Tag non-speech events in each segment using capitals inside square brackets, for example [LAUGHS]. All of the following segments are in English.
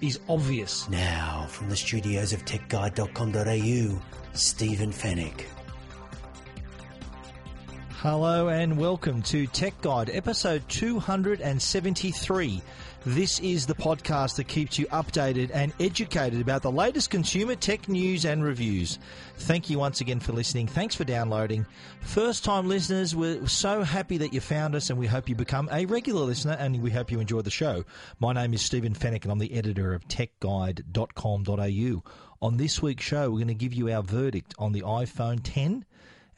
is obvious. Now, from the studios of techguide.com.au, Stephen Fenech. Hello and welcome to Tech Guide, episode 273. This is the podcast that keeps you updated and educated about the latest consumer tech news and reviews. Thank you once again for listening. Thanks for downloading. First time listeners, we're so happy that you found us and we hope you become a regular listener and we hope you enjoy the show. My name is Stephen Fenech and I'm the editor of techguide.com.au. On this week's show, we're going to give you our verdict on the iPhone 10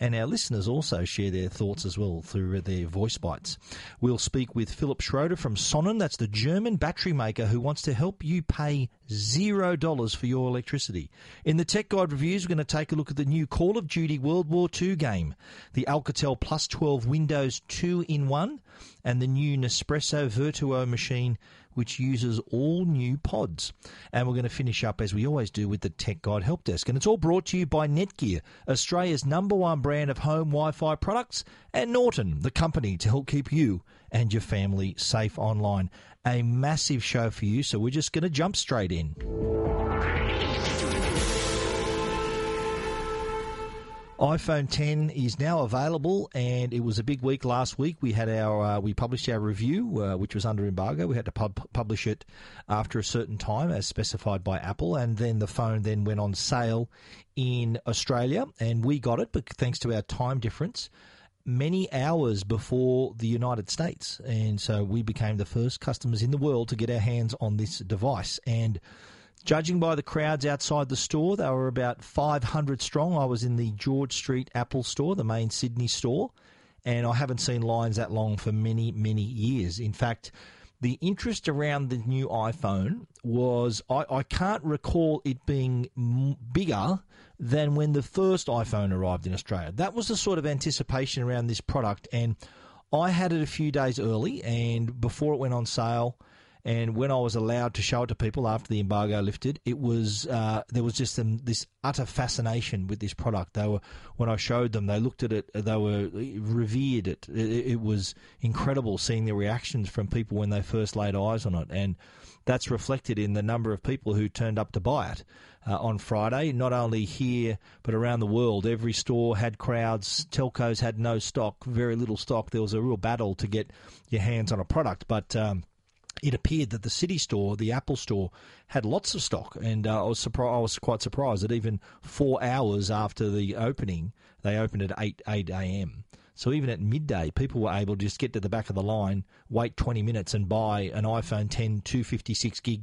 and our listeners also share their thoughts as well through their voice bites. We'll speak with Philip Schroeder from Sonnen, that's the German battery maker who wants to help you pay zero dollars for your electricity. In the Tech Guide reviews, we're going to take a look at the new Call of Duty World War II game, the Alcatel Plus 12 Windows 2 in 1, and the new Nespresso Virtuo machine which uses all new pods. And we're going to finish up, as we always do, with the Tech Guide Help Desk. And it's all brought to you by Netgear, Australia's number one brand of home Wi Fi products, and Norton, the company to help keep you and your family safe online. A massive show for you, so we're just going to jump straight in. iPhone 10 is now available, and it was a big week last week. We had our uh, we published our review, uh, which was under embargo. We had to pub- publish it after a certain time, as specified by Apple, and then the phone then went on sale in Australia, and we got it, but thanks to our time difference. Many hours before the United States, and so we became the first customers in the world to get our hands on this device. And Judging by the crowds outside the store, they were about 500 strong. I was in the George Street Apple store, the main Sydney store, and I haven't seen lines that long for many, many years. In fact, the interest around the new iPhone was, I, I can't recall it being m- bigger than when the first iPhone arrived in Australia. That was the sort of anticipation around this product, and I had it a few days early, and before it went on sale, and when I was allowed to show it to people after the embargo lifted, it was uh, there was just some, this utter fascination with this product. They were when I showed them, they looked at it, they were revered it. It, it was incredible seeing the reactions from people when they first laid eyes on it, and that's reflected in the number of people who turned up to buy it. Uh, on Friday, not only here but around the world. Every store had crowds. Telcos had no stock, very little stock. There was a real battle to get your hands on a product, but um, it appeared that the city store, the Apple store, had lots of stock, and uh, I was surprised. I was quite surprised that even four hours after the opening, they opened at eight eight a.m. So even at midday, people were able to just get to the back of the line, wait 20 minutes, and buy an iPhone 10 256 gig,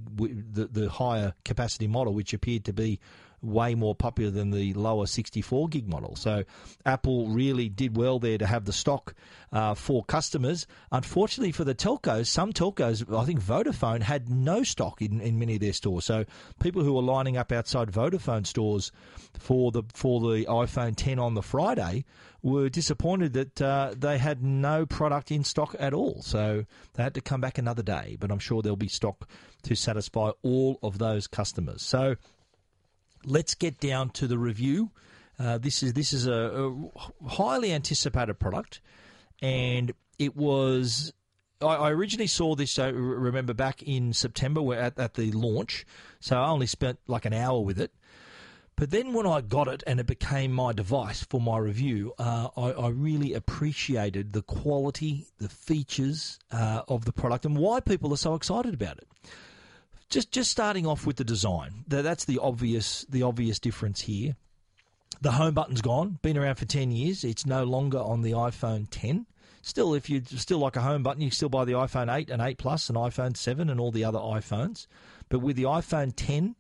the, the higher capacity model, which appeared to be way more popular than the lower 64 gig model. So Apple really did well there to have the stock uh, for customers. Unfortunately for the telcos, some telcos, I think Vodafone had no stock in, in many of their stores. So people who were lining up outside Vodafone stores for the for the iPhone 10 on the Friday were disappointed that uh, they had no product in stock at all. So they had to come back another day. But I'm sure there'll be stock to satisfy all of those customers. So let's get down to the review. Uh, this is this is a, a, highly anticipated product, and it was. I, I originally saw this. I remember back in September, at, at the launch, so I only spent like an hour with it. But then when I got it and it became my device for my review, uh, I, I, really appreciated the quality, the features uh, of the product, and why people are so excited about it. Just just starting off with the design. That's the obvious the obvious difference here. The home button's gone. Been around for ten years. It's no longer on the iPhone 10. Still, if you still like a home button, you still buy the iPhone 8 and 8 Plus and iPhone 7 and all the other iPhones. But with the iPhone 10,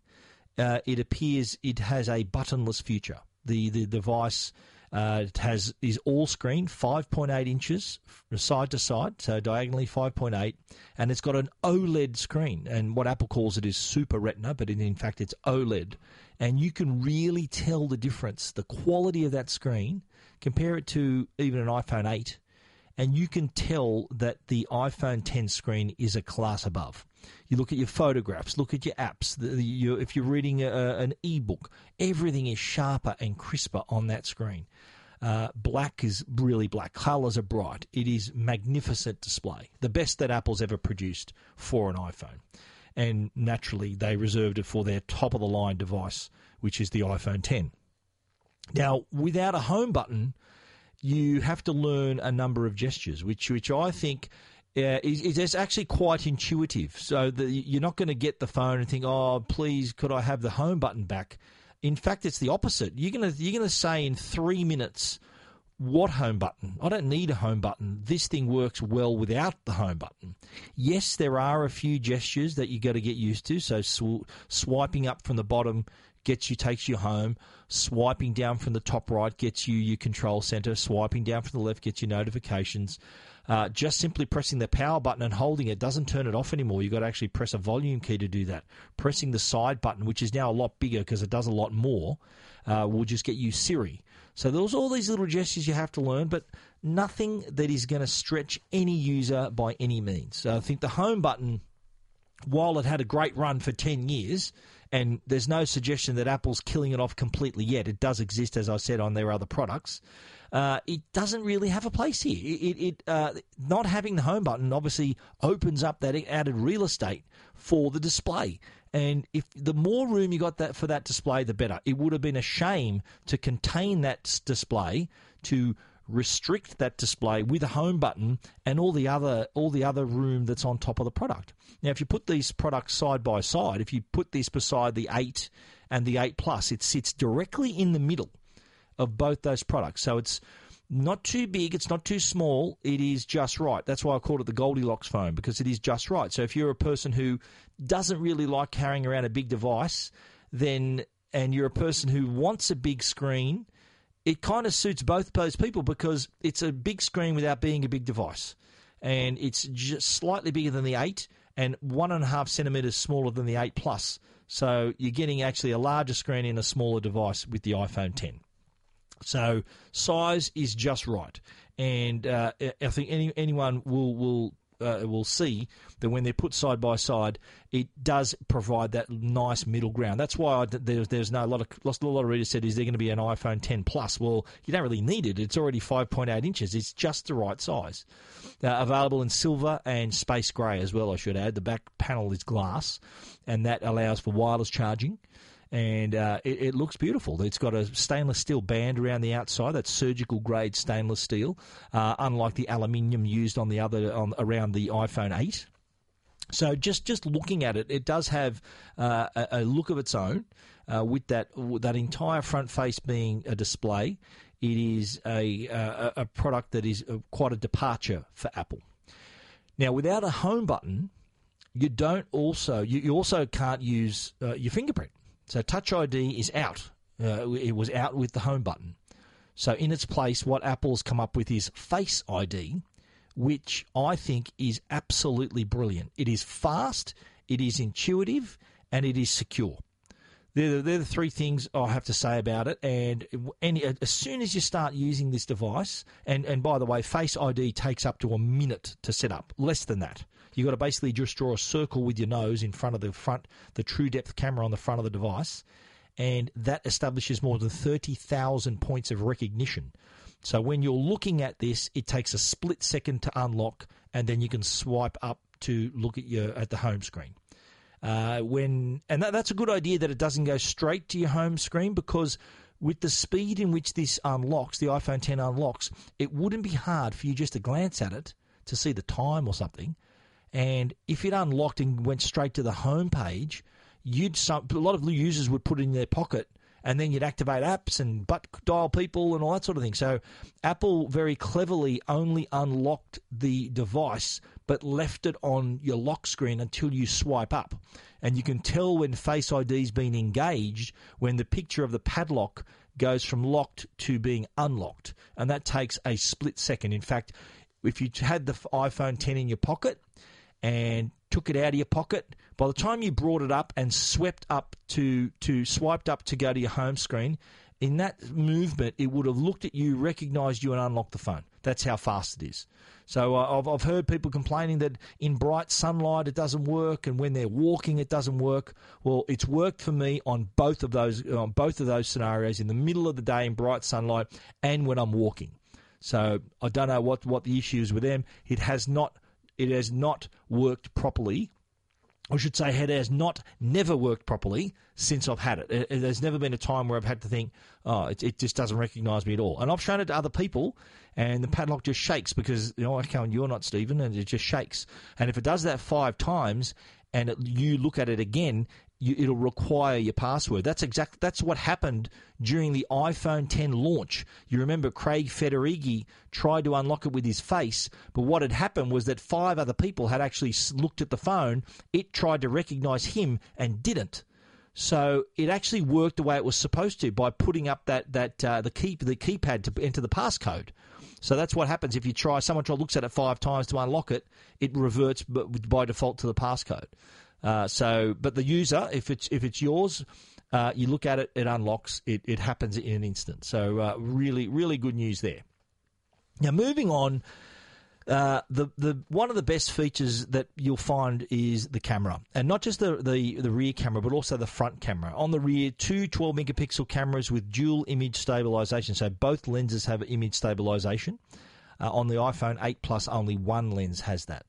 uh, it appears it has a buttonless future. The the device Uh, it has is all screen, 5.8 inches side to side, so diagonally 5.8, and it's got an OLED screen. And what Apple calls it is Super Retina, but in, in fact it's OLED. And you can really tell the difference, the quality of that screen. Compare it to even an iPhone 8, and you can tell that the iPhone 10 screen is a class above. You look at your photographs, look at your apps. The, the, you, if you're reading a, an e-book, everything is sharper and crisper on that screen. Uh, black is really black. Colors are bright. It is magnificent display, the best that Apple's ever produced for an iPhone. And naturally, they reserved it for their top of the line device, which is the iPhone 10. Now, without a home button, you have to learn a number of gestures, which which I think uh, yeah, it's actually quite intuitive. So the, you're not going to get the phone and think, "Oh, please, could I have the home button back?" In fact, it's the opposite. You're going to you're to say in three minutes, "What home button? I don't need a home button. This thing works well without the home button." Yes, there are a few gestures that you got to get used to. So sw- swiping up from the bottom gets you takes you home. Swiping down from the top right gets you your control center. Swiping down from the left gets you notifications. Uh, just simply pressing the power button and holding it doesn't turn it off anymore. You've got to actually press a volume key to do that. Pressing the side button, which is now a lot bigger because it does a lot more, uh, will just get you Siri. So there's all these little gestures you have to learn, but nothing that is going to stretch any user by any means. So I think the home button, while it had a great run for 10 years, and there's no suggestion that Apple's killing it off completely yet. It does exist, as I said, on their other products uh, it doesn't really have a place here. It, it uh, not having the home button obviously opens up that added real estate for the display. And if the more room you got that for that display, the better. It would have been a shame to contain that display to restrict that display with a home button and all the other all the other room that's on top of the product. Now, if you put these products side by side, if you put this beside the eight and the eight plus, it sits directly in the middle of both those products. So it's not too big, it's not too small, it is just right. That's why I called it the Goldilocks phone because it is just right. So if you're a person who doesn't really like carrying around a big device, then and you're a person who wants a big screen, it kind of suits both those people because it's a big screen without being a big device. And it's just slightly bigger than the 8 and one and a half centimeters smaller than the 8 Plus. So you're getting actually a larger screen in a smaller device with the iPhone 10. So size is just right, and uh, I think any, anyone will will uh, will see that when they're put side by side, it does provide that nice middle ground. That's why I, there's there's no a lot of a lot of readers said is there going to be an iPhone 10 Plus? Well, you don't really need it. It's already 5.8 inches. It's just the right size. Uh, available in silver and space grey as well. I should add. The back panel is glass, and that allows for wireless charging and uh, it, it, looks beautiful. It's got a stainless steel band around the outside. That's surgical grade stainless steel, uh, unlike the aluminium used on the other on around the iPhone 8. So just just looking at it, it does have uh, a, a, look of its own. Uh, with that that entire front face being a display, it is a a, a product that is uh, quite a departure for Apple. Now, without a home button, you don't also you, you also can't use uh, your fingerprint. So Touch ID is out. Uh, it was out with the home button. So in its place, what Apple's come up with is Face ID, which I think is absolutely brilliant. It is fast, it is intuitive, and it is secure. They're, they're the three things I have to say about it. And any, as soon as you start using this device, and, and by the way, Face ID takes up to a minute to set up, less than that. You've got to basically just draw a circle with your nose in front of the front, the true depth camera on the front of the device, and that establishes more than 30,000 points of recognition. So when you're looking at this, it takes a split second to unlock, and then you can swipe up to look at your at the home screen. Uh, when and that, that's a good idea that it doesn't go straight to your home screen because with the speed in which this unlocks, the iPhone 10 unlocks, it wouldn't be hard for you just to glance at it to see the time or something. And if it unlocked and went straight to the home page, you'd some, a lot of users would put it in their pocket and then you'd activate apps and butt dial people and all that sort of thing. So Apple very cleverly only unlocked the device but left it on your lock screen until you swipe up. And you can tell when Face ID's been engaged when the picture of the padlock goes from locked to being unlocked. And that takes a split second. In fact, if you had the iPhone 10 in your pocket and took it out of your pocket, by the time you brought it up and swept up to, to swiped up to go to your home screen, in that movement, it would have looked at you, recognized you, and unlocked the phone. That's how fast it is. So uh, I've, I've heard people complaining that in bright sunlight it doesn't work, and when they're walking it doesn't work. Well, it's worked for me on both of those on both of those scenarios in the middle of the day in bright sunlight and when I'm walking. So I don't know what, what the issue is with them. It has not it has not worked properly. I should say it has not never worked properly since I've had it. it, it there's never been a time where I've had to think, oh, it, it, just doesn't recognise me at all. And I've shown it to other people, and the padlock just shakes because you know, okay, you're not Stephen, and it just shakes. And if it does that five times, and you look at it again, you, it'll require your password. That's exact. That's what happened during the iPhone 10 launch. You remember Craig Federighi tried to unlock it with his face, but what had happened was that five other people had actually looked at the phone. It tried to recognize him and didn't. So it actually worked the way it was supposed to by putting up that that uh, the key the keypad to enter the passcode. So that's what happens if you try. Someone try looks at it five times to unlock it, it reverts by default to the passcode. Uh, so, but the user, if it's if it's yours, uh, you look at it, it unlocks, it, it happens in an instant. So, uh, really, really good news there. Now, moving on, uh, the the one of the best features that you'll find is the camera, and not just the, the, the rear camera, but also the front camera. On the rear, two 12 megapixel cameras with dual image stabilization, so both lenses have image stabilization. Uh, on the iPhone 8 Plus, only one lens has that.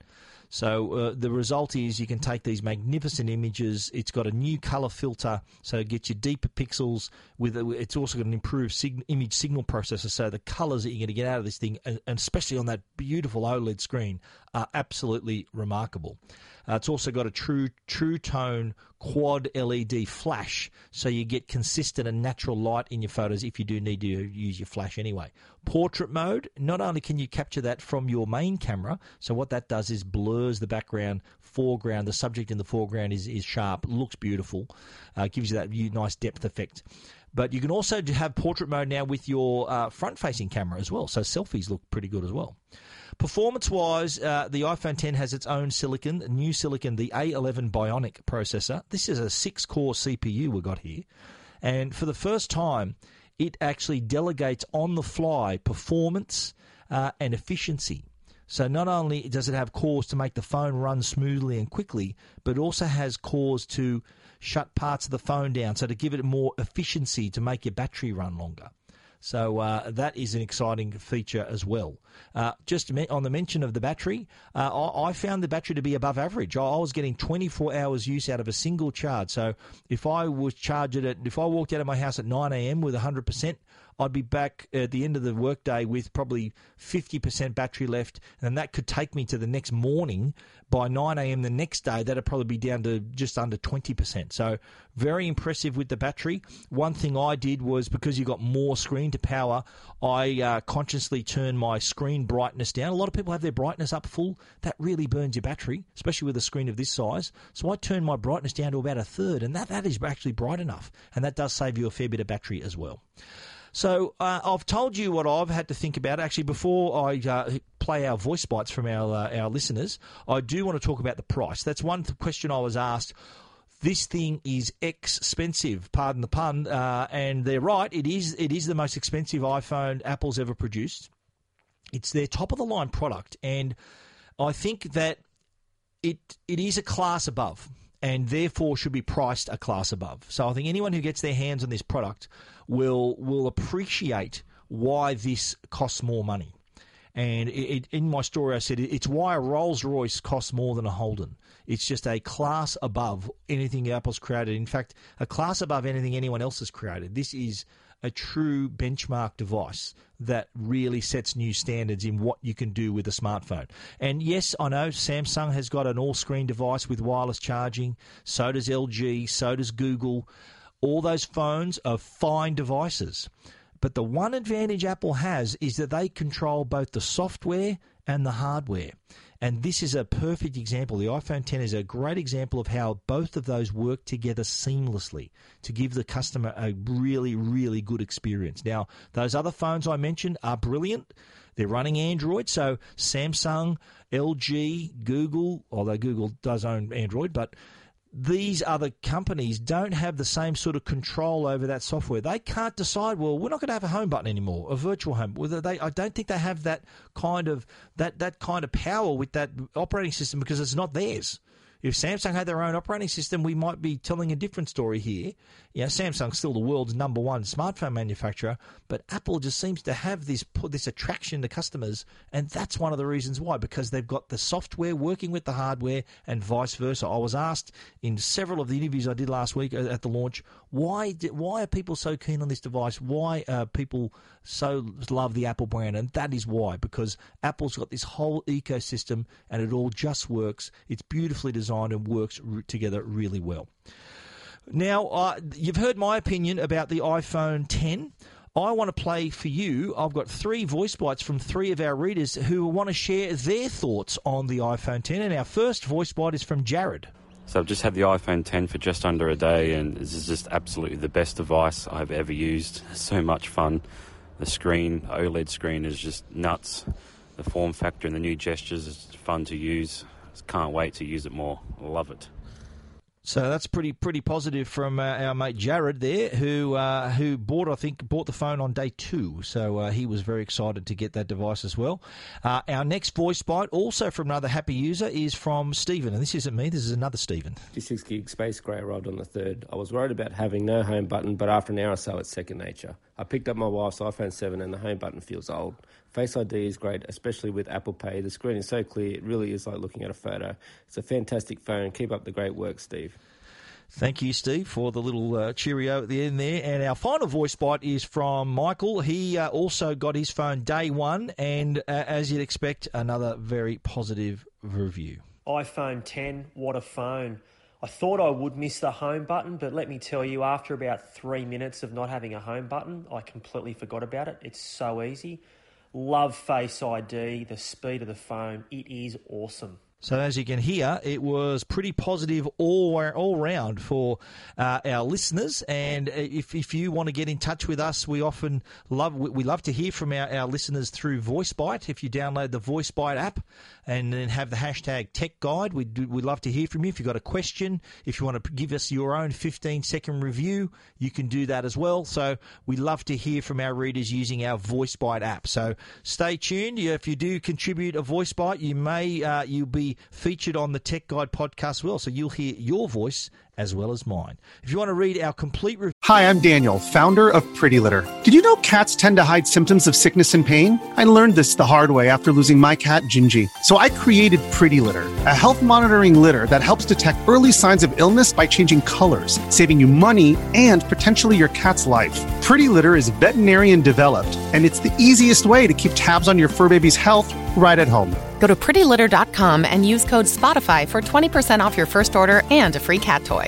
So uh, the result is you can take these magnificent images. It's got a new color filter, so it gets you deeper pixels. With it's also got an improved sig- image signal processor, so the colors that you're going to get out of this thing, and, and especially on that beautiful OLED screen, are absolutely remarkable. Uh, it's also got a true true tone quad LED flash, so you get consistent and natural light in your photos if you do need to use your flash anyway. Portrait mode, not only can you capture that from your main camera, so what that does is blurs the background, foreground, the subject in the foreground is, is sharp, looks beautiful, uh, gives you that nice depth effect. But you can also have portrait mode now with your uh, front facing camera as well, so selfies look pretty good as well. Performance wise, uh, the iPhone 10 has its own silicon, new silicon, the A11 Bionic processor. This is a six core CPU we got here. And for the first time, it actually delegates on the fly performance uh, and efficiency. So not only does it have cores to make the phone run smoothly and quickly, but also has cores to shut parts of the phone down, so to give it more efficiency to make your battery run longer. So uh, that is an exciting feature as well. Uh, just on the mention of the battery, uh, I, found the battery to be above average. I, was getting 24 hours use out of a single charge. So if I was charged it, at if I walked out of my house at 9 a.m. with 100%, I'd be back at the end of the workday with probably 50% battery left, and that could take me to the next morning. By 9 a.m. the next day, that'd probably be down to just under 20%. So, very impressive with the battery. One thing I did was because you've got more screen to power, I uh, consciously turned my screen brightness down. A lot of people have their brightness up full. That really burns your battery, especially with a screen of this size. So, I turned my brightness down to about a third, and that, that is actually bright enough. And that does save you a fair bit of battery as well. So uh, I've told you what I've had to think about. Actually, before I uh, play our voice bites from our uh, our listeners, I do want to talk about the price. That's one question I was asked. This thing is expensive, pardon the pun, uh, and they're right. It is. It is the most expensive iPhone Apple's ever produced. It's their top of the line product, and I think that it it is a class above and therefore should be priced a class above. So I think anyone who gets their hands on this product will will appreciate why this costs more money. And it, it, in my story, I said it's why a Rolls Royce costs more than a Holden. It's just a class above anything Apple's created. In fact, a class above anything anyone else has created. This is a true benchmark device that really sets new standards in what you can do with a smartphone. And yes, I know Samsung has got an all screen device with wireless charging, so does LG, so does Google. All those phones are fine devices. But the one advantage Apple has is that they control both the software and the hardware. And this is a perfect example. The iPhone 10 is a great example of how both of those work together seamlessly to give the customer a really, really good experience. Now, those other phones I mentioned are brilliant. They're running Android, so Samsung, LG, Google, although Google does own Android, but these other companies don't have the same sort of control over that software. They can't decide. Well, we're not going to have a home button anymore, a virtual home. Whether they, I don't think they have that kind of that that kind of power with that operating system because it's not theirs. If Samsung had their own operating system, we might be telling a different story here. Yeah, Samsung's still the world's number one smartphone manufacturer, but Apple just seems to have this this attraction to customers, and that's one of the reasons why because they've got the software working with the hardware, and vice versa. I was asked in several of the interviews I did last week uh, at the launch, why why are people so keen on this device? Why are people so love the Apple brand? And that is why because Apple's got this whole ecosystem, and it all just works. It's beautifully designed and works together really well. Now, uh, you've heard my opinion about the iPhone 10. I want to play for you. I've got three voice bites from three of our readers who want to share their thoughts on the iPhone 10. And our first voice bite is from Jared. So I've just had the iPhone 10 for just under a day, and this is just absolutely the best device I've ever used. [LAUGHS] So much fun. The screen, OLED screen, is just nuts. The form factor and the new gestures is fun to use. Just can't wait to use it more. Love it. So that's pretty pretty positive from uh, our mate Jared there, who uh, who bought I think bought the phone on day two. So uh, he was very excited to get that device as well. Uh, our next voice bite, also from another happy user, is from Stephen, and this isn't me. This is another Stephen. 56 gig space grey arrived on the third. I was worried about having no home button, but after an hour or so, it's second nature. I picked up my wife's iPhone 7, and the home button feels old. Face ID is great, especially with Apple Pay. The screen is so clear, it really is like looking at a photo. It's a fantastic phone. Keep up the great work, Steve. Thank you, Steve, for the little uh, cheerio at the end there. And our final voice bite is from Michael. He uh, also got his phone day one, and uh, as you'd expect, another very positive review. iPhone 10, what a phone. I thought I would miss the home button, but let me tell you, after about three minutes of not having a home button, I completely forgot about it. It's so easy. Love Face ID, the speed of the phone. It is awesome. So as you can hear, it was pretty positive all all round for uh, our listeners. And if, if you want to get in touch with us, we often love we love to hear from our, our listeners through VoiceBite. If you download the VoiceBite app and then have the hashtag Tech Guide, we we'd love to hear from you. If you've got a question, if you want to give us your own 15 second review, you can do that as well. So we love to hear from our readers using our VoiceBite app. So stay tuned. If you do contribute a VoiceBite, you may uh, you'll be featured on the Tech Guide podcast as well, so you'll hear your voice as well as mine. If you want to read our complete review. Hi, I'm Daniel, founder of Pretty Litter. Did you know cats tend to hide symptoms of sickness and pain? I learned this the hard way after losing my cat, Gingy. So I created Pretty Litter, a health monitoring litter that helps detect early signs of illness by changing colors, saving you money and potentially your cat's life. Pretty Litter is veterinarian developed, and it's the easiest way to keep tabs on your fur baby's health right at home. Go to prettylitter.com and use code SPOTIFY for 20% off your first order and a free cat toy.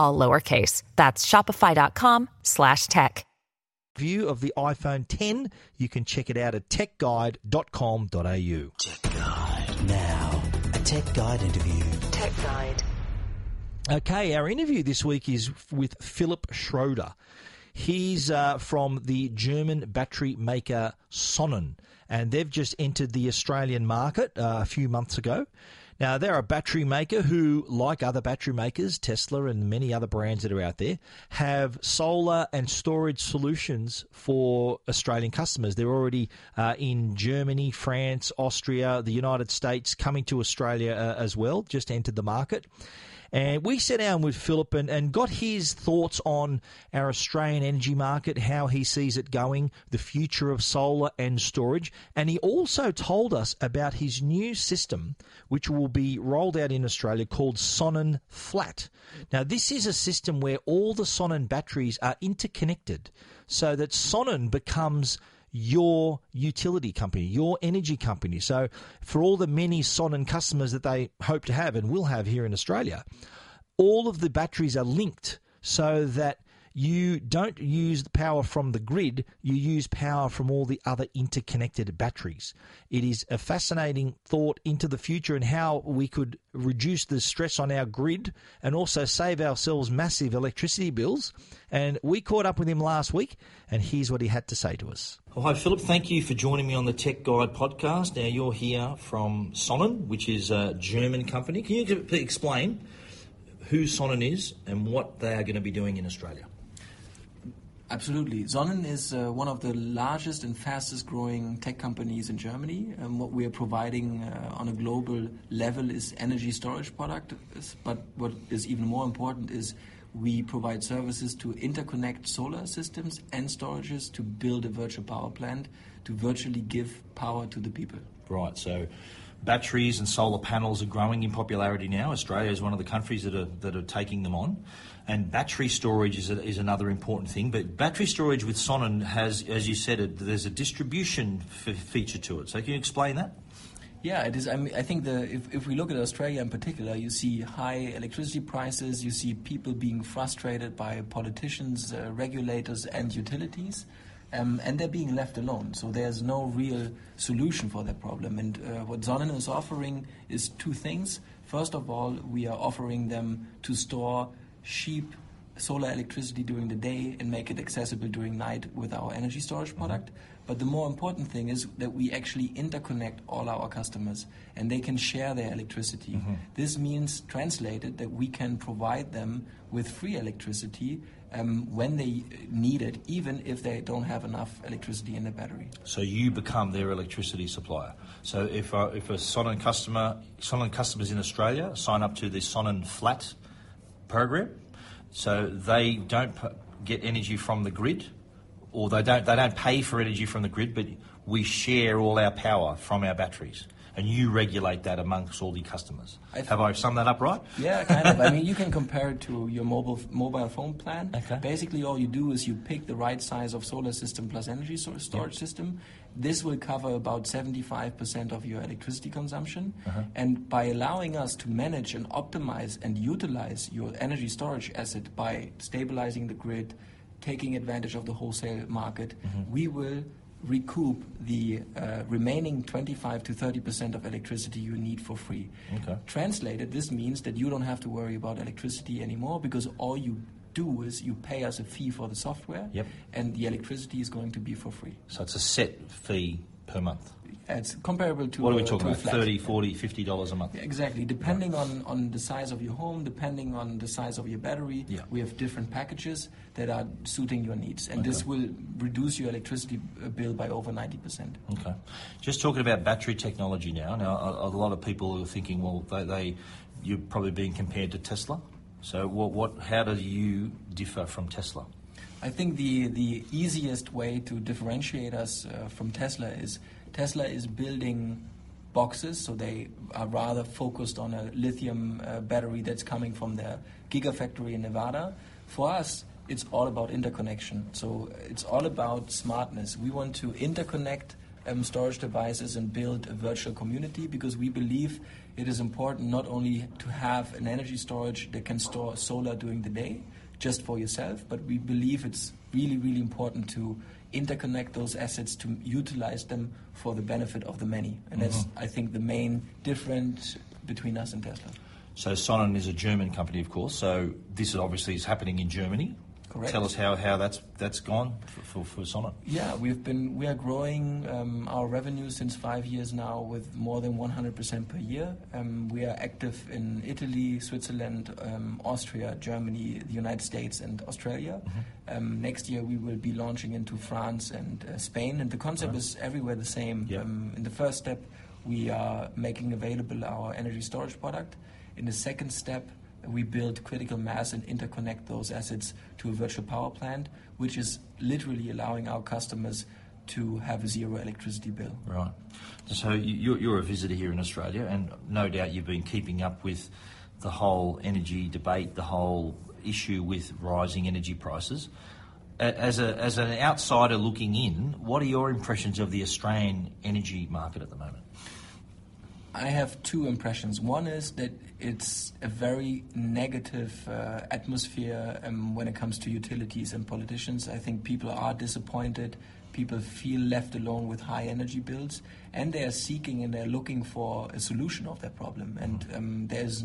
all lowercase. That's shopify.com slash tech. View of the iPhone 10, you can check it out at techguide.com.au. Tech Guide. Now, a Tech Guide interview. Tech Guide. Okay, our interview this week is with Philip Schroeder. He's uh, from the German battery maker Sonnen, and they've just entered the Australian market uh, a few months ago. Now, they're a battery maker who, like other battery makers, Tesla and many other brands that are out there, have solar and storage solutions for Australian customers. They're already uh, in Germany, France, Austria, the United States, coming to Australia uh, as well, just entered the market. And we sat down with Philip and, and got his thoughts on our Australian energy market, how he sees it going, the future of solar and storage. And he also told us about his new system, which will be rolled out in Australia called Sonnen Flat. Now, this is a system where all the Sonnen batteries are interconnected so that Sonnen becomes your utility company, your energy company. So, for all the many Sonnen customers that they hope to have and will have here in Australia, all of the batteries are linked so that you don't use the power from the grid, you use power from all the other interconnected batteries. It is a fascinating thought into the future and how we could reduce the stress on our grid and also save ourselves massive electricity bills. And we caught up with him last week, and here's what he had to say to us. Oh, hi, Philip. Thank you for joining me on the Tech Guide podcast. Now, you're here from Sonnen, which is a German company. Can you explain who Sonnen is and what they are going to be doing in Australia? Absolutely. Sonnen is uh, one of the largest and fastest growing tech companies in Germany. Um, what we are providing uh, on a global level is energy storage products, but what is even more important is we provide services to interconnect solar systems and storages to build a virtual power plant to virtually give power to the people. Right. So batteries and solar panels are growing in popularity now. Australia is one of the countries that are that are taking them on and battery storage is, a, is another important thing. But battery storage with Sonnen has, as you said, a, there's a distribution f- feature to it. So can you explain that? Yeah, it is. I, mean, I think the, if, if we look at Australia in particular, you see high electricity prices, you see people being frustrated by politicians, uh, regulators, and utilities. Um, and they're being left alone. So there's no real solution for that problem. And uh, what Sonnen is offering is two things. First of all, we are offering them to store cheap solar electricity during the day and make it accessible during night with our energy storage product. Mm-hmm. But the more important thing is that we actually interconnect all our customers and they can share their electricity. Mm-hmm. This means, translated, that we can provide them with free electricity um, when they need it, even if they don't have enough electricity in the battery. So you become their electricity supplier. So if a, if a Sonnen customer, Sonnen customers in Australia sign up to the Sonnen Flat program, so they don't get energy from the grid, or they don't they don't pay for energy from the grid, but we share all our power from our batteries. And you regulate that amongst all the customers. I Have I summed that up right? Yeah, kind of. I mean, you [LAUGHS] can compare it to your mobile mobile phone plan. Okay. Basically, all you do is you pick the right size of solar system plus energy storage yep. system, this will cover about 75% of your electricity consumption. Uh-huh. And by allowing us to manage and optimize and utilize your energy storage asset by stabilizing the grid, taking advantage of the wholesale market, mm-hmm. we will recoup the uh, remaining 25 to 30 percent of electricity you need for free. Okay. Translated, this means that you don't have to worry about electricity anymore because all you do is you pay us a fee for the software, yep. and the electricity is going to be for free. So it's a set fee per month. It's comparable to what are we talking about? 30 40 50 dollars a month. Yeah, exactly, depending right. on, on the size of your home, depending on the size of your battery. Yeah. We have different packages that are suiting your needs, and okay. this will reduce your electricity uh, bill by over ninety percent. Okay, just talking about battery technology now. Now, a, a lot of people are thinking, well, they, they you're probably being compared to Tesla. So, what, what, how do you differ from Tesla? I think the, the easiest way to differentiate us uh, from Tesla is Tesla is building boxes, so they are rather focused on a lithium uh, battery that's coming from their gigafactory in Nevada. For us, it's all about interconnection. So it's all about smartness. We want to interconnect um, storage devices and build a virtual community because we believe it is important not only to have an energy storage that can store solar during the day just for yourself, but we believe it's really, really important to interconnect those assets to utilize them for the benefit of the many. And mm-hmm. that's, I think, the main difference between us and Tesla. So Sonnen is a German company, of course. So this obviously is happening in Germany. Correct. Tell us how, how that's that's gone for, for, for Yeah, we've been we are growing um, our revenue since five years now with more than 100% per year. Um, we are active in Italy, Switzerland, um, Austria, Germany, the United States, and Australia. Mm-hmm. Um, next year we will be launching into France and uh, Spain, and the concept right. is everywhere the same. Yep. Um, in the first step, we are making available our energy storage product. In the second step, we build critical mass and interconnect those assets to a virtual power plant, which is literally allowing our customers to have a zero electricity bill. Right. So you- you're a visitor here in Australia, and no doubt you've been keeping up with the whole energy debate, the whole issue with rising energy prices. As, a, as an outsider looking in, what are your impressions of the Australian energy market at the moment? I have two impressions. One is that it's a very negative uh, atmosphere um, when it comes to utilities and politicians. I think people are disappointed. People feel left alone with high energy bills, and they are seeking and they're looking for a solution of that problem. And um, there's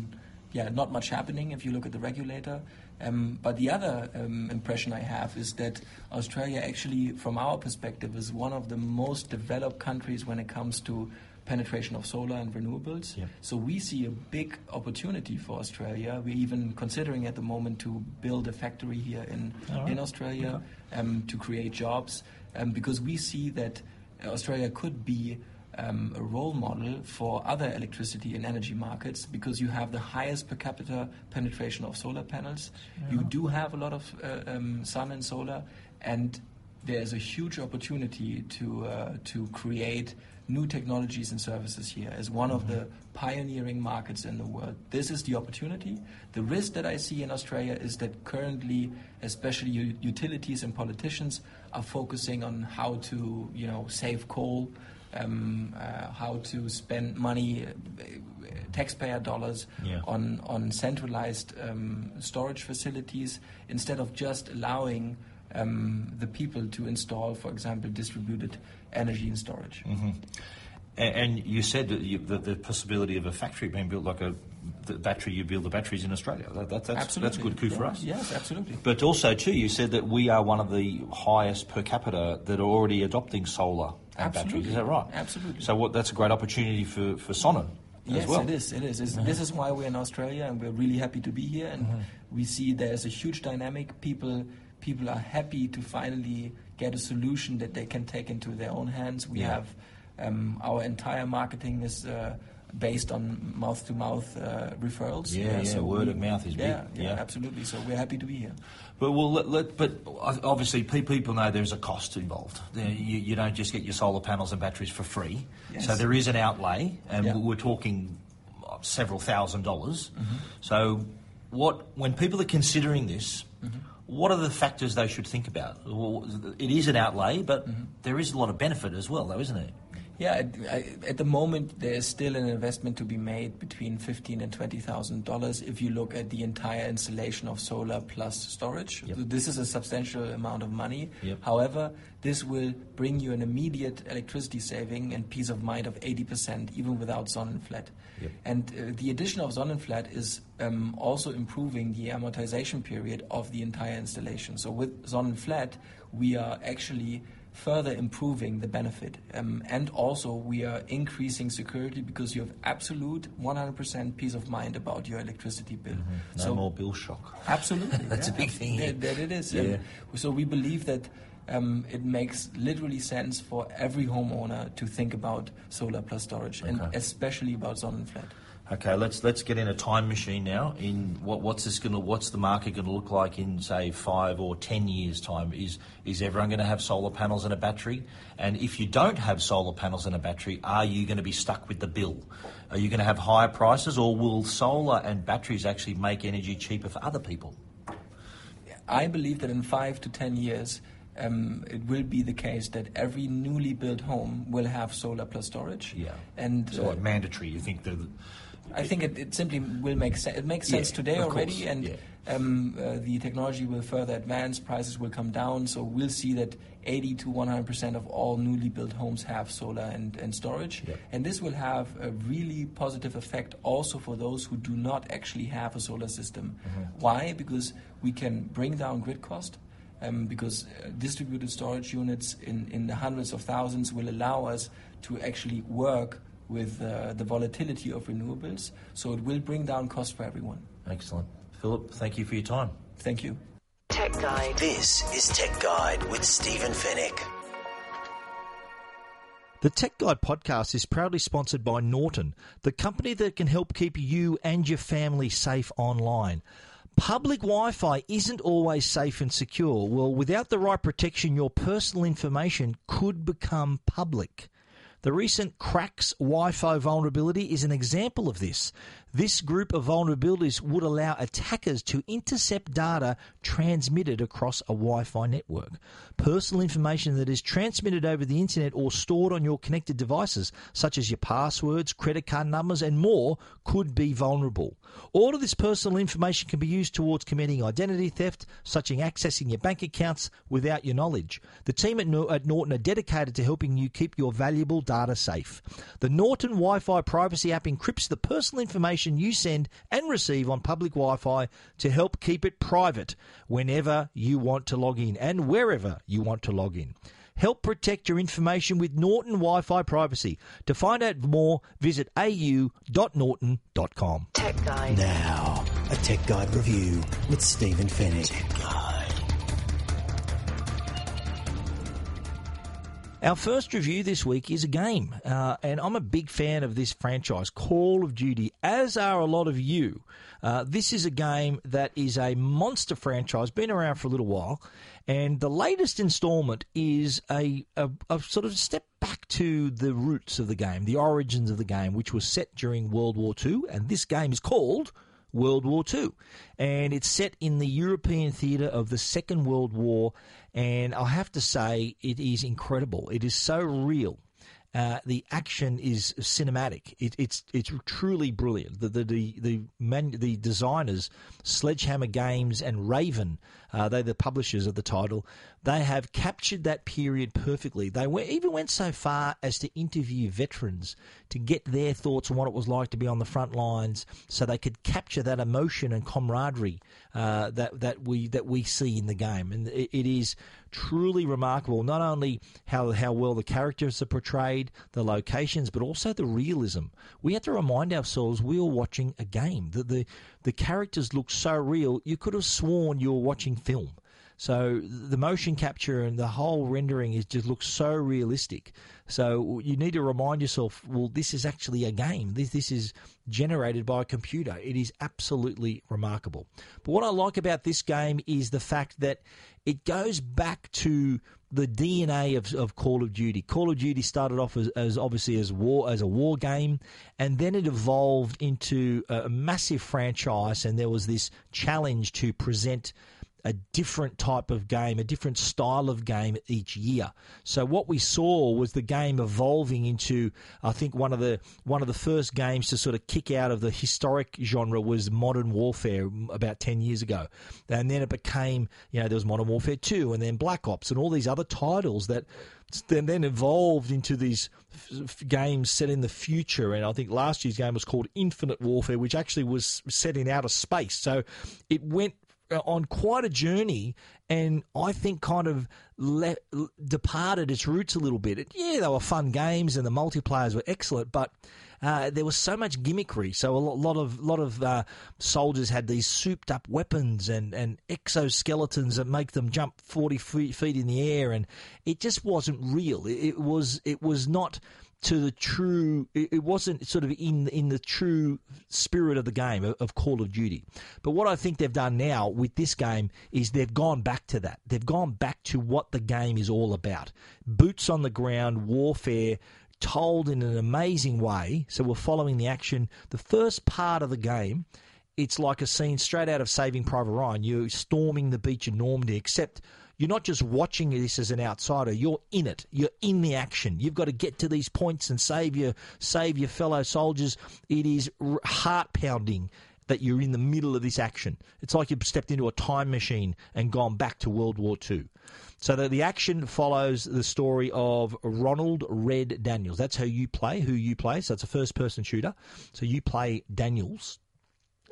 yeah, not much happening if you look at the regulator. Um, but the other um, impression I have is that Australia, actually, from our perspective, is one of the most developed countries when it comes to penetration of solar and renewables. Yeah. So we see a big opportunity for Australia. We're even considering at the moment to build a factory here in, right. in Australia um, to create jobs um, because we see that Australia could be um, a role model for other electricity and energy markets because you have the highest per capita penetration of solar panels. You do have a lot of uh, um, sun and solar, and there's a huge opportunity to uh, to create new technologies and services here as one of the pioneering markets in the world. This is the opportunity. The risk that I see in Australia is that currently, especially u- utilities and politicians are focusing on how to, you know, save coal, um, uh, how to spend money, uh, taxpayer dollars Yeah. on on centralized um, storage facilities instead of just allowing um, the people to install, for example, distributed energy and storage. Mm-hmm. And, and you said that you, the, the possibility of a factory being built, like a the battery, you build the batteries in Australia. That, that, that's, that's a good coup for us. Yes, absolutely. But also, too, you said that we are one of the highest per capita that are already adopting solar and batteries. Is that right? Absolutely. So what, that's a great opportunity for, for Sonnen Yes, as well. it is. It is. It's, mm-hmm. This is why we're in Australia, and we're really happy to be here. And mm-hmm. we see there's a huge dynamic. People, people are happy to finally get a solution that they can take into their own hands. We Yeah. have um, our entire marketing is uh, based on mouth-to-mouth uh, referrals. Yeah, yeah, word of mouth is big. Yeah, yeah, Yeah. absolutely. So we're happy to be here. But well, let, let, but obviously, people know there's a cost involved. You, you don't just get your solar panels and batteries for free. Yes. So there is an outlay, and Yeah. we're talking several thousand dollars. Mm-hmm. So, what when people are considering this, Mm-hmm. What are the factors they should think about? It is an outlay, but Mm-hmm. there is a lot of benefit as well, though, isn't it? Yeah, at, I- at the moment there is still an investment to be made between fifteen and twenty thousand dollars if you look at the entire installation of solar plus storage. Yep. This is a substantial amount of money. Yep. However, this will bring you an immediate electricity saving and peace of mind of eighty percent, even without Sonnenflat. Yep. And uh, the addition of Sonnenflat is um, also improving the amortization period of the entire installation. So with Sonnenflat, we are actually further improving the benefit. Um, and also, we are increasing security because you have absolute 100% peace of mind about your electricity bill. Mm-hmm. No more bill shock. Absolutely. [LAUGHS] That's a big thing. That, that it is. Yeah. And so we believe that um, it makes literally sense for every homeowner to think about solar plus storage, and especially about Sonnenflat. Okay, let's let's get in a time machine now. In what what's this going to what's the market going to look like in say five or ten years time? Is is everyone going to have solar panels and a battery? And if you don't have solar panels and a battery, are you going to be stuck with the bill? Are you going to have higher prices, or will solar and batteries actually make energy cheaper for other people? I believe that in five to ten years, um, it will be the case that every newly built home will have solar plus storage. Yeah. And So uh, like mandatory? You think that? I think it, it simply will make sense. It makes sense Yeah, today already, course, and yeah. um, uh, the technology will further advance. Prices will come down, so we'll see that 80 to 100 percent of all newly built homes have solar and, and storage, Yep. and this will have a really positive effect also for those who do not actually have a solar system. Mm-hmm. Why? Because we can bring down grid cost. Um, because uh, distributed storage units in, in the hundreds of thousands will allow us to actually work with uh, the volatility of renewables. So it will bring down cost for everyone. Excellent, Philip. Thank you for your time. Thank you. Tech Guide. This is Tech Guide with Stephen Fenech. The Tech Guide podcast is proudly sponsored by Norton, the company that can help keep you and your family safe online. Public Wi Fi isn't always safe and secure. Well, without the right protection, your personal information could become public. The recent Cracks Wi Fi vulnerability is an example of this. This group of vulnerabilities would allow attackers to intercept data transmitted across a Wi Fi network. Personal information that is transmitted over the internet or stored on your connected devices, such as your passwords, credit card numbers, and more, could be vulnerable. All of this personal information can be used towards committing identity theft, such as accessing your bank accounts without your knowledge. The team at, Nor- at Norton are dedicated to helping you keep your valuable data safe. The Norton Wi Fi privacy app encrypts the personal information you send and receive on public Wi Fi to help keep it private whenever you want to log in and wherever you want to log in. Help protect your information with Norton Wi Fi privacy. To find out more, visit au.norton.com. Tech Guide. Now, a Tech Guide review with Stephen Fenech. Our first review this week is a game, uh, and I'm a big fan of this franchise, Call of Duty, as are a lot of you. Uh, this is a game that is a monster franchise, been around for a little while, and the latest installment is a, a, a sort of step back to the roots of the game, the origins of the game, which was set during World War II, and this game is called World War II. And it's set in the European theatre of the Second World War. And I have to say, it is incredible. It is so real. Uh, the action is cinematic. It, it's it's truly brilliant. The the the the, man, the designers, Sledgehammer Games and Raven, uh, they're the publishers of the title. They have captured that period perfectly. They even went so far as to interview veterans to get their thoughts on what it was like to be on the front lines, so they could capture that emotion and camaraderie uh, that that we that we see in the game. And it, it is truly remarkable. Not only how how well the characters are portrayed, the locations, but also the realism. We have to remind ourselves we are watching a game. The the, the characters look so real. You could have sworn you were watching film. So the motion capture and the whole rendering is just looks so realistic. So you need to remind yourself, well, this is actually a game. This this is generated by a computer. It is absolutely remarkable. But what I like about this game is the fact that it goes back to the DNA of, of Call of Duty. Call of Duty started off as, as obviously as war as a war game, and then it evolved into a massive franchise. And there was this challenge to present a different type of game, a different style of game each year. So what we saw was the game evolving into, I think one of the one of the first games to sort of kick out of the historic genre was Modern Warfare about ten years ago, and then it became, you know, there was Modern Warfare Two, and then Black Ops, and all these other titles that then then evolved into these f- games set in the future. And I think last year's game was called Infinite Warfare, which actually was set in outer space. So it went on quite a journey and I think kind of le- departed its roots a little bit. It, yeah, they were fun games and the multiplayers were excellent, but uh, there was so much gimmickry. So a lot, lot of lot of uh, soldiers had these souped up weapons and, and exoskeletons that make them jump forty feet, feet in the air, and it just wasn't real. It, it was it was not to the true. It wasn't sort of in in the true spirit of the game of, of, Call of Duty. But what I think they've done now with this game is they've gone back to that. They've gone back to what the game is all about: boots on the ground warfare. Told in an amazing way. So we're following the action. The first part of the game, it's like a scene straight out of Saving Private Ryan. You're storming the beach in Normandy, except you're not just watching this as an outsider. You're in it. You're in the action. You've got to get to these points and save your save your fellow soldiers. It is heart pounding that you're in the middle of this action. It's like you've stepped into a time machine and gone back to World War II. So that the action follows the story of Ronald Red Daniels. That's how you play, who you play. So it's a first person shooter. So you play Daniels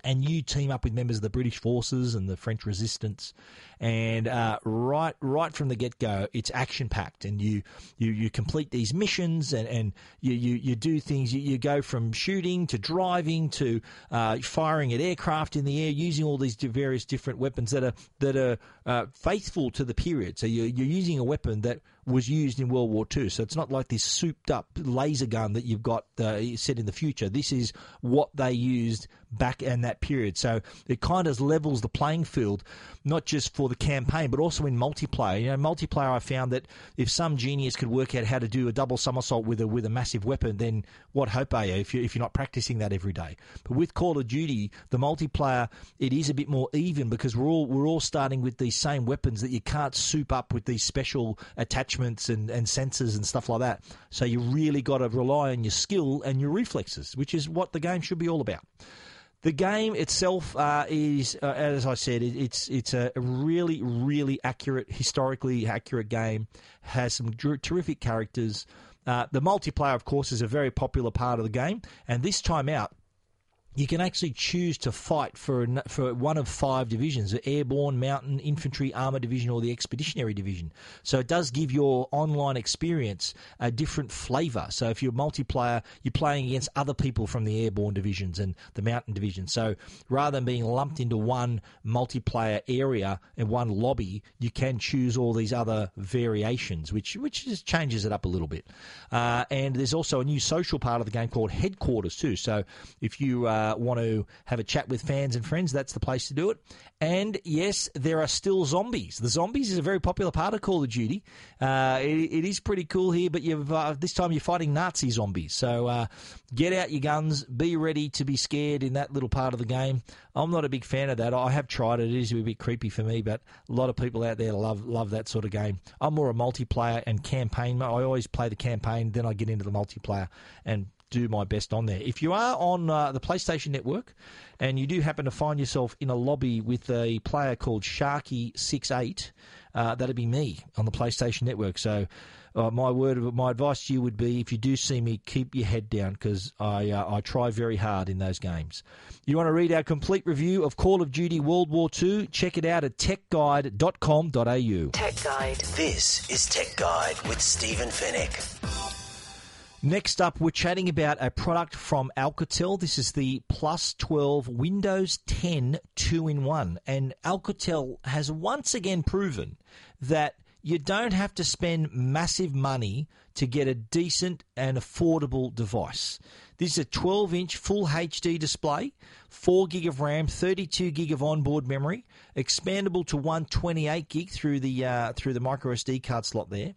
and you team up with members of the British forces and the French resistance, and uh, right right from the get go, it's action packed, and you, you you complete these missions, and, and you, you, you do things. You, you go from shooting to driving to uh, firing at aircraft in the air, using all these various different weapons that are that are uh, faithful to the period. So you're, you're using a weapon that was used in World War II. So it's not like this souped up laser gun that you've got uh, set in the future. This is what they used back in that period. So it kind of levels the playing field, not just for the campaign, but also in multiplayer. You know, multiplayer, I found that if some genius could work out how to do a double somersault with a with a massive weapon, then what hope are you if you if you're not practicing that every day? But with Call of Duty, the multiplayer, it is a bit more even because we're all we're all starting with these same weapons that you can't soup up with these special attachments and, and sensors and stuff like that. So you really got to rely on your skill and your reflexes, which is what the game should be all about. The game itself uh, is, uh, as I said, it, it's it's a really really accurate, historically accurate game. Has some terrific characters. Uh, the multiplayer, of course, is a very popular part of the game, and this time out, you can actually choose to fight for for one of five divisions: the airborne, mountain, infantry, armor division, or the expeditionary division. So it does give your online experience a different flavour. So if you're multiplayer, you're playing against other people from the airborne divisions and the mountain division. So rather than being lumped into one multiplayer area and one lobby, you can choose all these other variations, which which just changes it up a little bit. Uh, and there's also a new social part of the game called Headquarters too. So if you uh, uh, want to have a chat with fans and friends, that's the place to do it. And yes, there are still zombies. The zombies is a very popular part of Call of Duty. Uh, it, it is pretty cool here, but you've uh, this time you're fighting Nazi zombies. So uh, get out your guns, be ready to be scared in that little part of the game. I'm not a big fan of that. I have tried it. It is a bit creepy for me, but a lot of people out there love love that sort of game. I'm more a multiplayer and campaign. I always play the campaign, then I get into the multiplayer and do my best on there. If you are on uh, the PlayStation Network and you do happen to find yourself in a lobby with a player called Sharky68, uh, that'd be me on the PlayStation Network. So. Uh, my word, my advice to you would be: if you do see me, keep your head down because I uh, I try very hard in those games. You want to read our complete review of Call of Duty World War II? Check it out at techguide.com.au. Tech Guide. This is Tech Guide with Stephen Fenech. Next up, we're chatting about a product from Alcatel. This is the Plus 12 Windows 10 2 in 1. And Alcatel has once again proven that you don't have to spend massive money to get a decent and affordable device. This is a 12 inch full HD display, 4 gig of RAM, 32 gig of onboard memory, expandable to 128 gig through the uh, through the micro SD card slot there.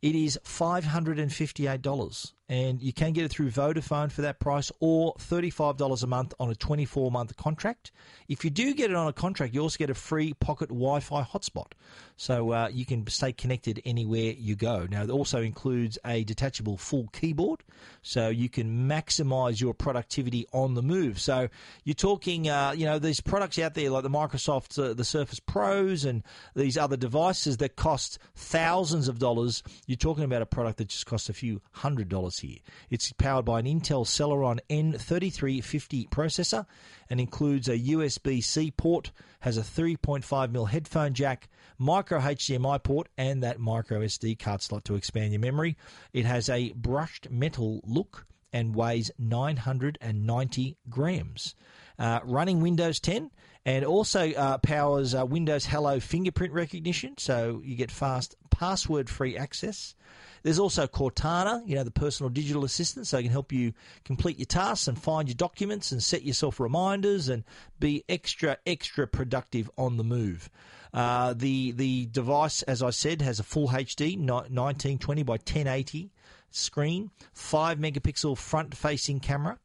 It is $558 and you can get it through Vodafone for that price or $35 a month on a 24 month contract. If you do get it on a contract, you also get a free pocket Wi Fi hotspot. So uh, you can stay connected anywhere you go. Now, it also includes a detachable full keyboard, so you can maximize your productivity on the move. So you're talking, uh, you know, these products out there like the Microsoft, uh, the Surface Pros, and these other devices that cost thousands of dollars. You're talking about a product that just costs a few hundred dollars here. It's powered by an Intel Celeron N3350 processor and includes a USB C port, has a 3.5mm headphone jack, micro HDMI port, and that micro SD card slot to expand your memory. It has a brushed metal look and weighs 990 grams. Uh, running Windows 10 and also uh, powers uh, Windows Hello fingerprint recognition, so you get fast password free access. There's also Cortana, you know, the personal digital assistant, so it can help you complete your tasks and find your documents and set yourself reminders and be extra, extra productive on the move. Uh, the the device, as I said, has a full HD 1920 by 1080 screen, five megapixel front facing camera,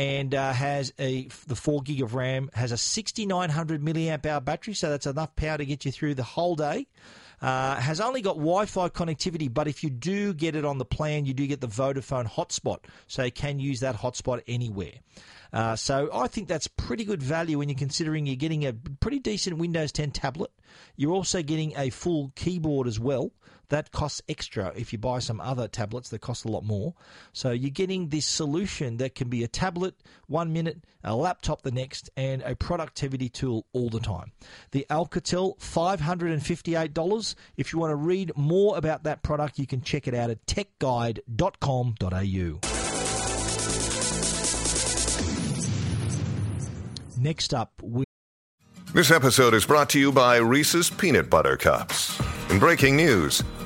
and uh, has a the four gig of RAM, has a 6900 milliamp hour battery, so that's enough power to get you through the whole day. Uh, has only got Wi-Fi connectivity, but if you do get it on the plan, you do get the Vodafone hotspot, so you can use that hotspot anywhere. Uh, so I think that's pretty good value when you're considering you're getting a pretty decent Windows 10 tablet. You're also getting a full keyboard as well. That costs extra if you buy some other tablets that cost a lot more. So you're getting this solution that can be a tablet one minute, a laptop the next, and a productivity tool all the time. The Alcatel $558. If you want to read more about that product, you can check it out at techguide.com.au. Next up, we. This episode is brought to you by Reese's Peanut Butter Cups. In breaking news,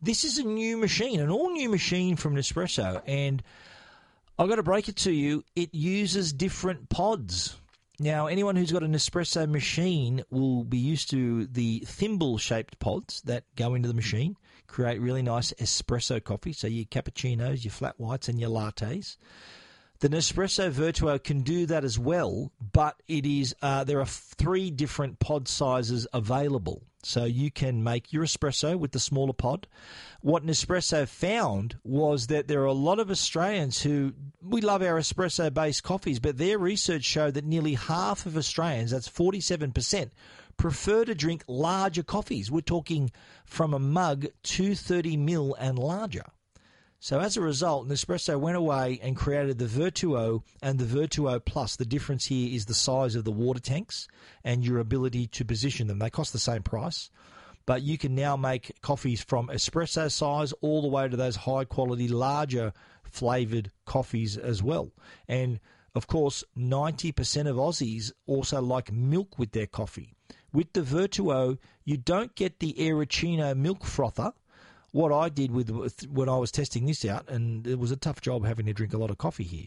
This is a new machine, an all new machine from Nespresso, and I've got to break it to you, it uses different pods. Now, anyone who's got an espresso machine will be used to the thimble shaped pods that go into the machine, create really nice espresso coffee. So, your cappuccinos, your flat whites, and your lattes. The Nespresso Vertuo can do that as well, but it is uh, there are three different pod sizes available. So you can make your espresso with the smaller pod. What Nespresso found was that there are a lot of Australians who we love our espresso based coffees, but their research showed that nearly half of Australians, that's 47%, prefer to drink larger coffees. We're talking from a mug 230 mil and larger. So as a result, Nespresso went away and created the Vertuo and the Vertuo Plus. The difference here is the size of the water tanks and your ability to position them. They cost the same price, but you can now make coffees from espresso size all the way to those high quality, larger flavored coffees as well. And of course, 90% of Aussies also like milk with their coffee. With the Vertuo, you don't get the Aeroccino milk frother what I did with when I was testing this out, and it was a tough job having to drink a lot of coffee here.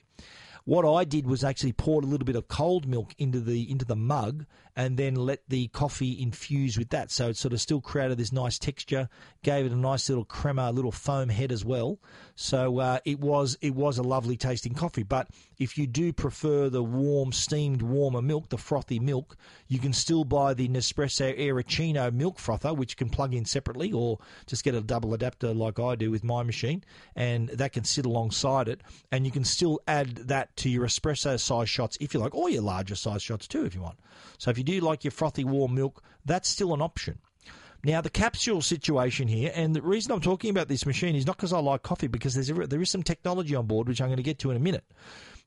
What I did was actually poured a little bit of cold milk into the into the mug and then let the coffee infuse with that. So it sort of still created this nice texture, gave it a nice little crema, a little foam head as well. So uh, it was it was a lovely tasting coffee. But if you do prefer the warm, steamed, warmer milk, the frothy milk, you can still buy the Nespresso Aeroccino milk frother, which can plug in separately, or just get a double adapter like I do with my machine, and that can sit alongside it, and you can still add that to your espresso size shots if you like, or your larger size shots too if you want. So if you do like your frothy warm milk, that's still an option. Now, the capsule situation here, and the reason I'm talking about this machine is not because I like coffee, because there's there is some technology on board, which I'm going to get to in a minute.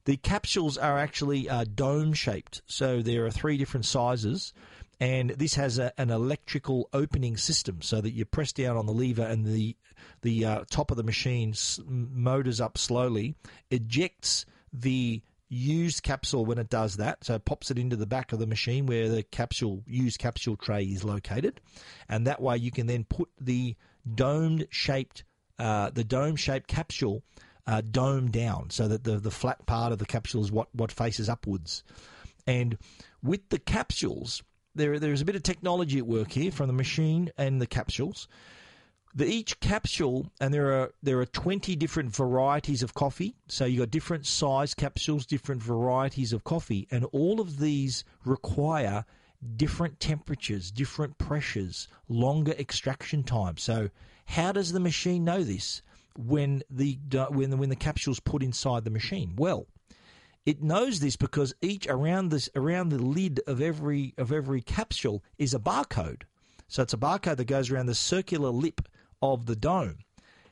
The capsules are actually uh, dome shaped, so there are three different sizes, and this has a, an electrical opening system, so that you press down on the lever and the the uh, top of the machine motors up slowly, ejects the used capsule when it does that. So it pops it into the back of the machine where the capsule used capsule tray is located, and that way you can then put the domed shaped uh, the dome shaped capsule uh, dome down so that the the flat part of the capsule is what what faces upwards, and with the capsules. There, there's a bit of technology at work here from the machine and the capsules. The, each capsule, and there are there are twenty different varieties of coffee. So you got different size capsules, different varieties of coffee, and all of these require different temperatures, different pressures, longer extraction time. So how does the machine know this when the when the, when the capsule's put inside the machine? Well, it knows this because each around this around the lid of every of every capsule is a barcode. So it's a barcode that goes around the circular lip of the dome.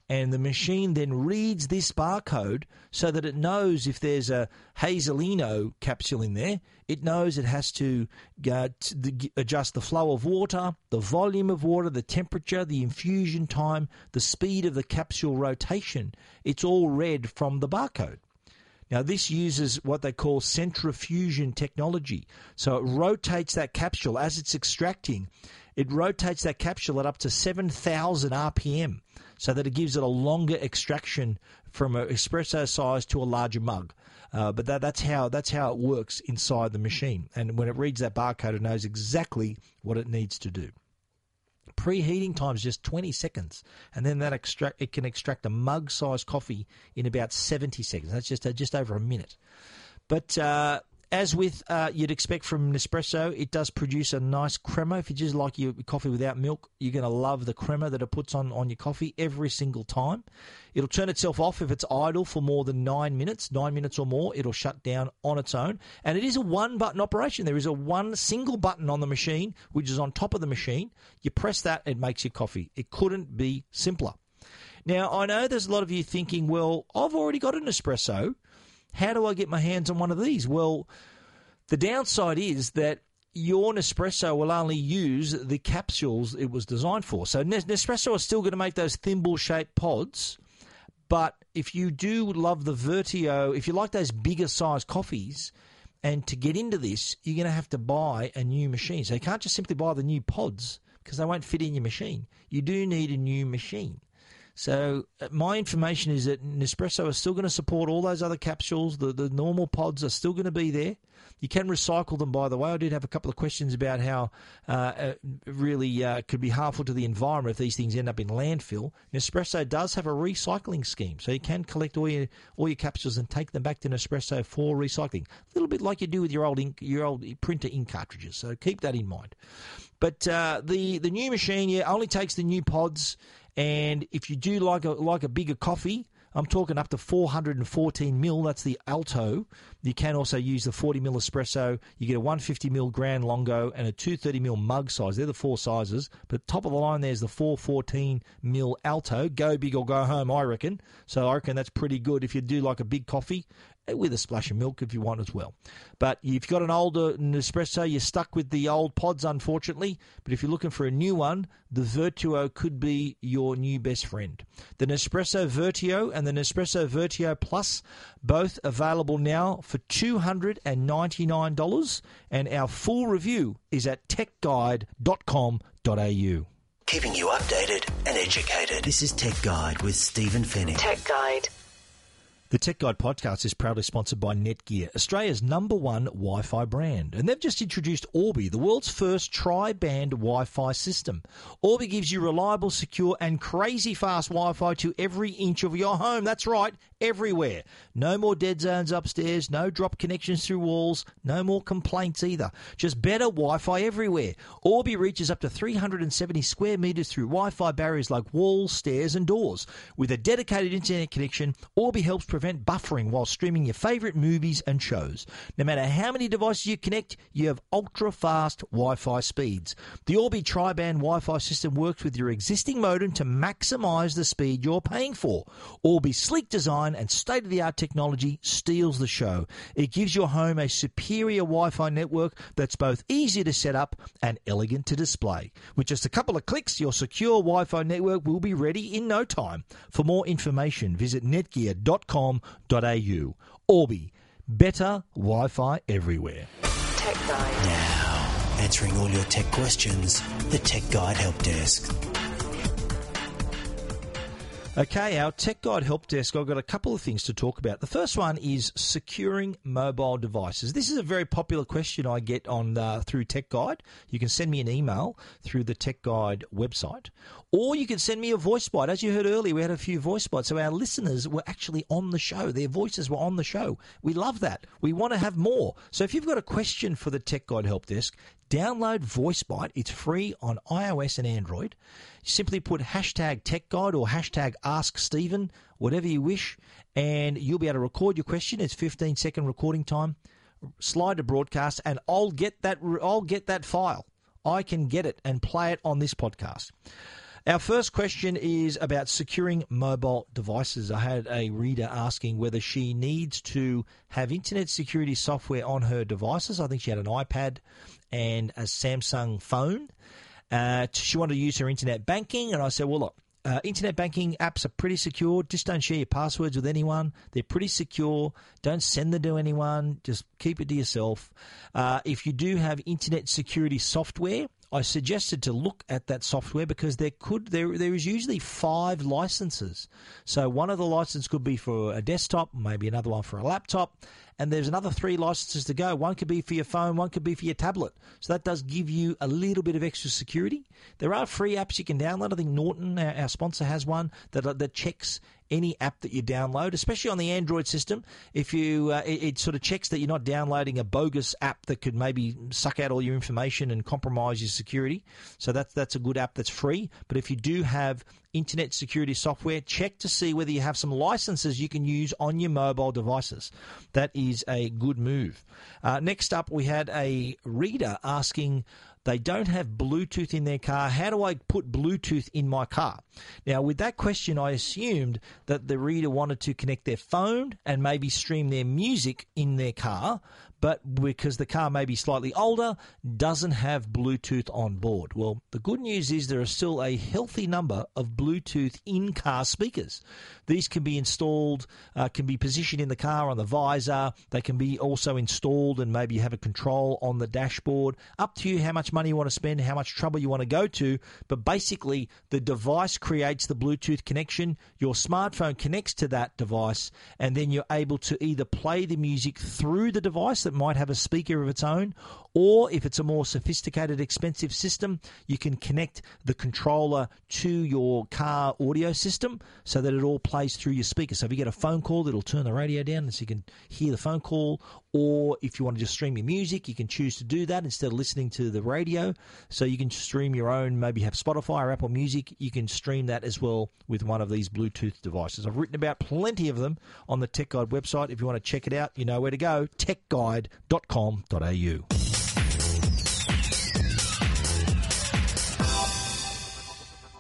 And the machine then reads this barcode so that it knows if there's a Hazelino capsule in there, it knows it has to, uh, adjust the flow of water, the volume of water, the temperature, the infusion time, the speed of the capsule rotation. It's all read from the barcode. Now, this uses what they call centrifusion technology. So it rotates that capsule as it's extracting it rotates that capsule at up to 7,000 RPM so that it gives it a longer extraction from an espresso size to a larger mug. Uh, but that, that's how that's how it works inside the machine. And when it reads that barcode, it knows exactly what it needs to do. Preheating time is just 20 seconds, and then that extract it can extract a mug-sized coffee in about 70 seconds. That's just uh, just over a minute. But uh, as with uh, you'd expect from Nespresso, it does produce a nice crema. If you just like your coffee without milk, you're going to love the crema that it puts on, on your coffee every single time. It'll turn itself off if it's idle for more than nine minutes, nine minutes or more. It'll shut down on its own. And it is a one button operation. There is a one single button on the machine, which is on top of the machine. You press that, it makes your coffee. It couldn't be simpler. Now, I know there's a lot of you thinking, well, I've already got an espresso. How do I get my hands on one of these? Well, the downside is that your Nespresso will only use the capsules it was designed for. So Nespresso is still going to make those thimble shaped pods, but if you do love the Vertuo, if you like those bigger size coffees, and to get into this, you're going to have to buy a new machine. So you can't just simply buy the new pods because they won't fit in your machine. You do need a new machine. So uh, my information is that Nespresso is still going to support all those other capsules. The the normal pods are still going to be there. You can recycle them, by the way. I did have a couple of questions about how uh, uh, really uh, could be harmful to the environment if these things end up in landfill. Nespresso does have a recycling scheme, so you can collect all your all your capsules and take them back to Nespresso for recycling. A little bit like you do with your old ink, your old printer ink cartridges. So keep that in mind. But uh, the the new machine, yeah, only takes the new pods. And if you do like a like a bigger coffee, I'm talking up to 414 mil. That's the Alto. You can also use the 40 mil espresso. You get a 150 mil Gran Lungo and a 230 mil mug size. They're the four sizes. But top of the line, there's the 414 mil Alto. Go big or go home, I reckon. So I reckon that's pretty good if you do like a big coffee Eh, with a splash of milk if you want as well. But if you've got an older Nespresso, you're stuck with the old pods, unfortunately. But if you're looking for a new one, the Vertuo could be your new best friend. The Nespresso Vertuo and the Nespresso Vertuo Plus, both available now for $299. And our full review is at techguide.com.au. Keeping you updated and educated. This is Tech Guide with Stephen Fenech. Tech Guide. The Tech Guide podcast is proudly sponsored by Netgear, Australia's number one Wi Fi brand. And they've just introduced Orbi, the world's first tri band Wi Fi system. Orbi gives you reliable, secure, and crazy fast Wi Fi to every inch of your home. That's right, everywhere. No more dead zones upstairs, no drop connections through walls, no more complaints either. Just better Wi Fi everywhere. Orbi reaches up to 370 square metres through Wi Fi barriers like walls, stairs, and doors. With a dedicated internet connection, Orbi helps prevent buffering while streaming your favourite movies and shows. No matter how many devices you connect, you have ultra fast Wi Fi speeds. The Orbi Tri Band Wi Fi system works with your existing modem to maximise the speed you're paying for. Orbi's sleek design and state of the art technology steals the show. It gives your home a superior Wi Fi network that's both easy to set up and elegant to display. With just a couple of clicks, your secure Wi Fi network will be ready in no time. For more information, visit netgear.com.au. Orbi, better Wi Fi everywhere. Tech Guide. Now, answering all your tech questions, the Tech Guide Help Desk. Okay, our Tech Guide Help Desk, I've got a couple of things to talk about. The first one is securing mobile devices. This is a very popular question I get on uh, through Tech Guide. You can send me an email through the Tech Guide website, or you can send me a voice bite. As you heard earlier, we had a few voice bites, so our listeners were actually on the show. Their voices were on the show. We love that. We want to have more. So if you've got a question for the Tech Guide Help Desk, download VoiceBite. It's free on iOS and Android. Simply put hashtag Tech Guide or hashtag Ask Stephen, whatever you wish, and you'll be able to record your question. It's 15 second recording time. Slide to broadcast, and I'll get that. I'll get that file. I can get it and play it on this podcast. Our first question is about securing mobile devices. I had a reader asking whether she needs to have internet security software on her devices. I think she had an iPad and a Samsung phone. Uh, she wanted to use her internet banking, and I said, well, look, uh, internet banking apps are pretty secure. Just don't share your passwords with anyone. They're pretty secure. Don't send them to anyone. Just keep it to yourself. Uh, if you do have internet security software, I suggested to look at that software because there could there there is usually five licenses. So one of the licenses could be for a desktop, maybe another one for a laptop, and there's another three licenses to go. One could be for your phone, one could be for your tablet. So that does give you a little bit of extra security. There are free apps you can download. I think Norton, our, sponsor, has one that that checks any app that you download, especially on the Android system. If you, uh, it, it, sort of checks that you're not downloading a bogus app that could maybe suck out all your information and compromise your security. So that's that's a good app that's free. But if you do have internet security software, check to see whether you have some licenses you can use on your mobile devices. That is a good move. Uh, next up, we had a reader asking they don't have Bluetooth in their car. How do I put Bluetooth in my car? Now, with that question, I assumed that the reader wanted to connect their phone and maybe stream their music in their car, but because the car may be slightly older, doesn't have Bluetooth on board. Well, the good news is there are still a healthy number of Bluetooth in car speakers. These can be installed, uh, can be positioned in the car on the visor. They can be also installed and maybe have a control on the dashboard. Up to you how much money you want to spend, how much trouble you want to go to. But basically, the device creates the Bluetooth connection. Your smartphone connects to that device, and then you're able to either play the music through the device that might have a speaker of its own, or if it's a more sophisticated, expensive system, you can connect the controller to your car audio system so that it all plays through your speaker. So if you get a phone call, it'll turn the radio down so you can hear the phone call. Or if you want to just stream your music, you can choose to do that instead of listening to the radio. So you can stream your own, maybe have Spotify or Apple Music. You can stream that as well with one of these Bluetooth devices. I've written about plenty of them on the Tech Guide website. If you want to check it out, you know where to go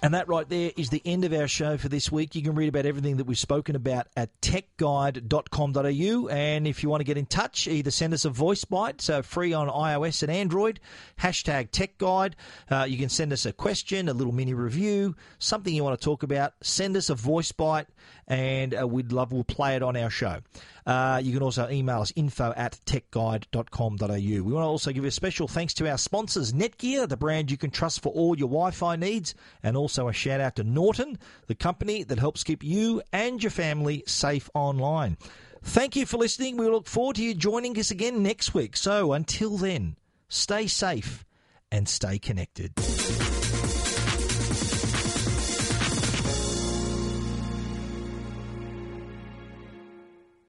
And that right there is the end of our show for this week. You can read about everything that we've spoken about at techguide.com.au. And if you want to get in touch, either send us a voice bite, so free on iOS and Android, hashtag techguide. Uh, you can send us a question, a little mini review, something you want to talk about. Send us a voice bite, and uh, we'd love, we'll play it on our show. Uh, you can also email us info at techguide.com.au. We want to also give a special thanks to our sponsors, Netgear, the brand you can trust for all your Wi Fi needs, and also a shout out to Norton, the company that helps keep you and your family safe online. Thank you for listening. We look forward to you joining us again next week. So until then, stay safe and stay connected.